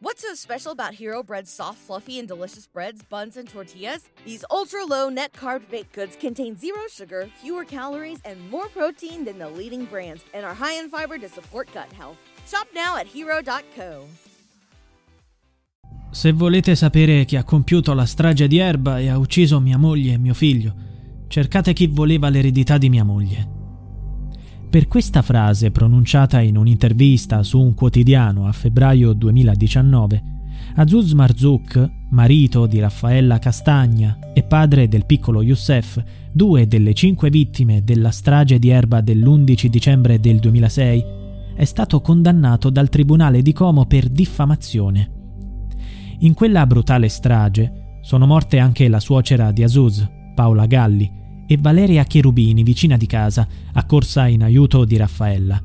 What's so special about Hero Bread's soft, fluffy, and delicious breads, buns, and tortillas? These ultra low net carb baked goods contain zero sugar, fewer calories, and more protein than the leading brands, and are high in fiber to support gut health. Shop now at hero.co. Se volete sapere chi ha compiuto la strage di Erba e ha ucciso mia moglie e mio figlio, cercate chi voleva l'eredità di mia moglie. Per questa frase, pronunciata in un'intervista su un quotidiano a febbraio 2019, Azuz Marzouk, marito di Raffaella Castagna e padre del piccolo Youssef, due delle cinque vittime della strage di Erba dell'11 dicembre del 2006, è stato condannato dal Tribunale di Como per diffamazione. In quella brutale strage sono morte anche la suocera di Azuz, Paola Galli, e Valeria Cherubini vicina di casa, accorsa in aiuto di Raffaella.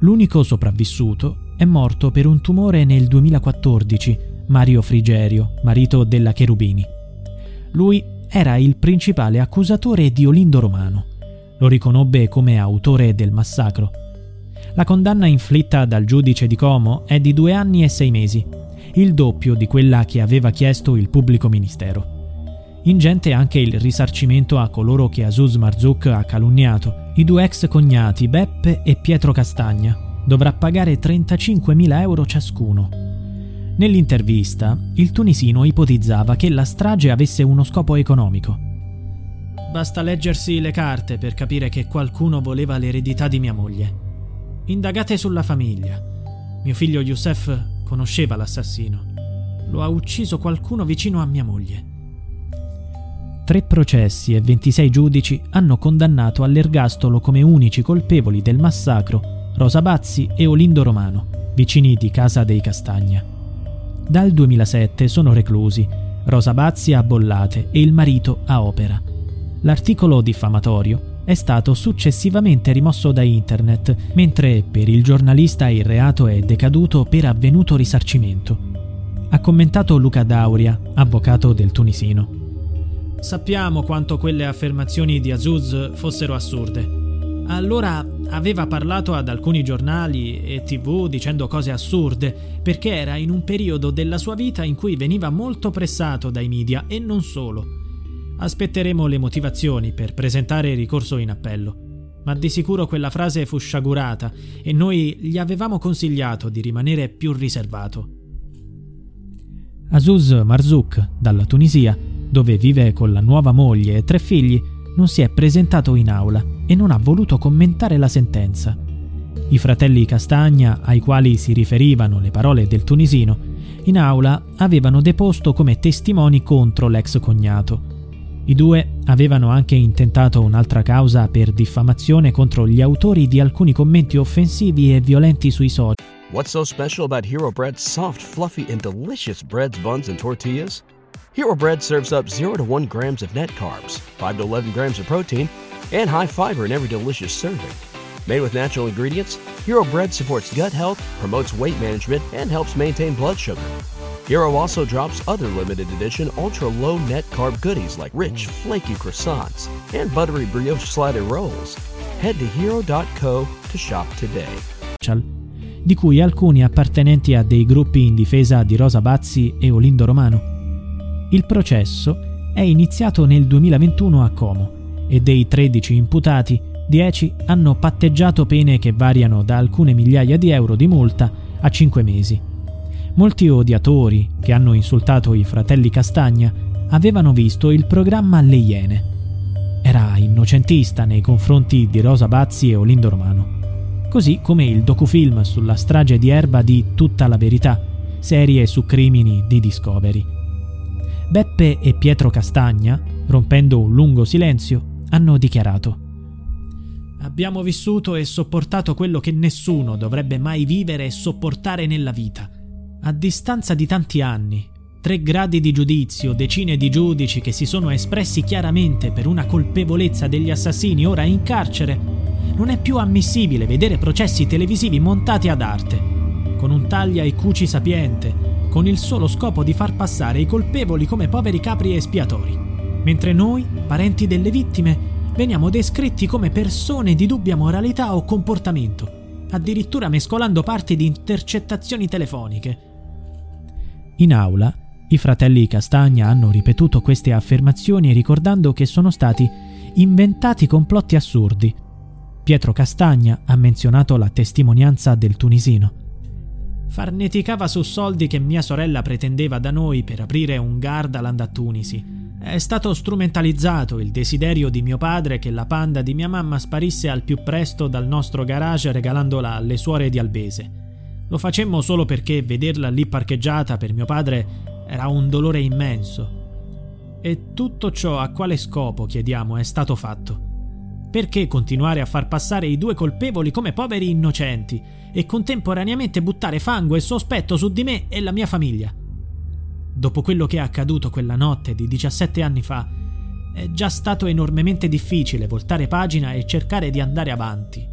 L'unico sopravvissuto è morto per un tumore nel 2014, Mario Frigerio, marito della Cherubini. Lui era il principale accusatore di Olindo Romano. Lo riconobbe come autore del massacro. La condanna inflitta dal giudice di Como è di due anni e sei mesi, il doppio di quella che aveva chiesto il pubblico ministero. Ingente anche il risarcimento a coloro che Asus Marzouk ha calunniato, i due ex cognati Beppe e Pietro Castagna. Dovrà pagare 35.000 euro ciascuno. Nell'intervista, il tunisino ipotizzava che la strage avesse uno scopo economico. Basta leggersi le carte per capire che qualcuno voleva l'eredità di mia moglie. Indagate sulla famiglia. Mio figlio Youssef conosceva l'assassino. Lo ha ucciso qualcuno vicino a mia moglie. Tre processi e 26 giudici hanno condannato all'ergastolo come unici colpevoli del massacro Rosa Bazzi e Olindo Romano, vicini di Casa dei Castagna. Dal 2007 sono reclusi Rosa Bazzi a Bollate e il marito a Opera. L'articolo diffamatorio è stato successivamente rimosso da internet, mentre per il giornalista il reato è decaduto per avvenuto risarcimento. Ha commentato Luca Dauria, avvocato del tunisino. Sappiamo quanto quelle affermazioni di Azuz fossero assurde. Allora aveva parlato ad alcuni giornali e tv dicendo cose assurde, perché era in un periodo della sua vita in cui veniva molto pressato dai media e non solo. Aspetteremo le motivazioni per presentare ricorso in appello. Ma di sicuro quella frase fu sciagurata e noi gli avevamo consigliato di rimanere più riservato. Azuz Marzouk, dalla Tunisia, dove vive con la nuova moglie e tre figli, non si è presentato in aula e non ha voluto commentare la sentenza. I fratelli Castagna, ai quali si riferivano le parole del tunisino, in aula avevano deposto come testimoni contro l'ex cognato. I due avevano anche intentato un'altra causa per diffamazione contro gli autori di alcuni commenti offensivi e violenti sui social. What's so special about Hero Bread's soft, fluffy, and delicious breads, buns, and tortillas? Hero Bread serves up 0 to 1 grams of net carbs, 5 to 11 grams of protein, and high fiber in every delicious serving. Made with natural ingredients, Hero Bread supports gut health, promotes weight management, and helps maintain blood sugar. Hero also drops other limited edition ultra low net carb goodies like rich, flaky croissants and buttery brioche slider rolls. Head to hero.co to shop today. Di cui alcuni appartenenti a dei gruppi in difesa di Rosa Bazzi e Olindo Romano. Il processo è iniziato nel 2021 a Como e dei 13 imputati, 10 hanno patteggiato pene che variano da alcune migliaia di euro di multa a 5 mesi. Molti odiatori che hanno insultato i fratelli Castagna avevano visto il programma Le Iene. Era innocentista nei confronti di Rosa Bazzi e Olindo Romano. Così come il docufilm sulla strage di Erba di Tutta la verità, serie su crimini di Discovery. Beppe e Pietro Castagna, rompendo un lungo silenzio, hanno dichiarato Abbiamo vissuto e sopportato quello che nessuno dovrebbe mai vivere e sopportare nella vita. A distanza di tanti anni, tre gradi di giudizio, decine di giudici che si sono espressi chiaramente per una colpevolezza degli assassini ora in carcere, non è più ammissibile vedere processi televisivi montati ad arte, con un taglia e cuci sapiente, con il solo scopo di far passare i colpevoli come poveri capri espiatori, mentre noi, parenti delle vittime, veniamo descritti come persone di dubbia moralità o comportamento, addirittura mescolando parti di intercettazioni telefoniche. In aula, i fratelli Castagna hanno ripetuto queste affermazioni ricordando che sono stati inventati complotti assurdi. Pietro Castagna ha menzionato la testimonianza del tunisino. Farneticava su soldi che mia sorella pretendeva da noi per aprire un Gardaland a Tunisi. È stato strumentalizzato il desiderio di mio padre che la panda di mia mamma sparisse al più presto dal nostro garage regalandola alle suore di Albese. Lo facemmo solo perché vederla lì parcheggiata per mio padre era un dolore immenso. E tutto ciò a quale scopo, chiediamo, è stato fatto? Perché continuare a far passare i due colpevoli come poveri innocenti e contemporaneamente buttare fango e sospetto su di me e la mia famiglia? Dopo quello che è accaduto quella notte di 17 anni fa, è già stato enormemente difficile voltare pagina e cercare di andare avanti.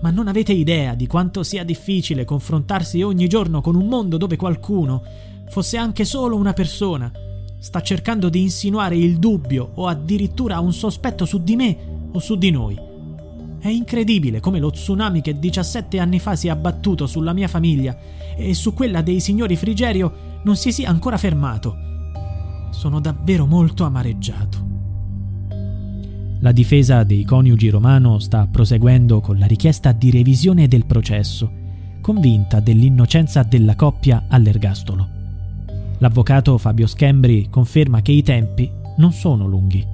Ma non avete idea di quanto sia difficile confrontarsi ogni giorno con un mondo dove qualcuno, fosse anche solo una persona, sta cercando di insinuare il dubbio o addirittura un sospetto su di me o su di noi. È incredibile come lo tsunami che 17 anni fa si è abbattuto sulla mia famiglia e su quella dei signori Frigerio non si sia ancora fermato. Sono davvero molto amareggiato. La difesa dei coniugi Romano sta proseguendo con la richiesta di revisione del processo, convinta dell'innocenza della coppia all'ergastolo. L'avvocato Fabio Schembri conferma che i tempi non sono lunghi.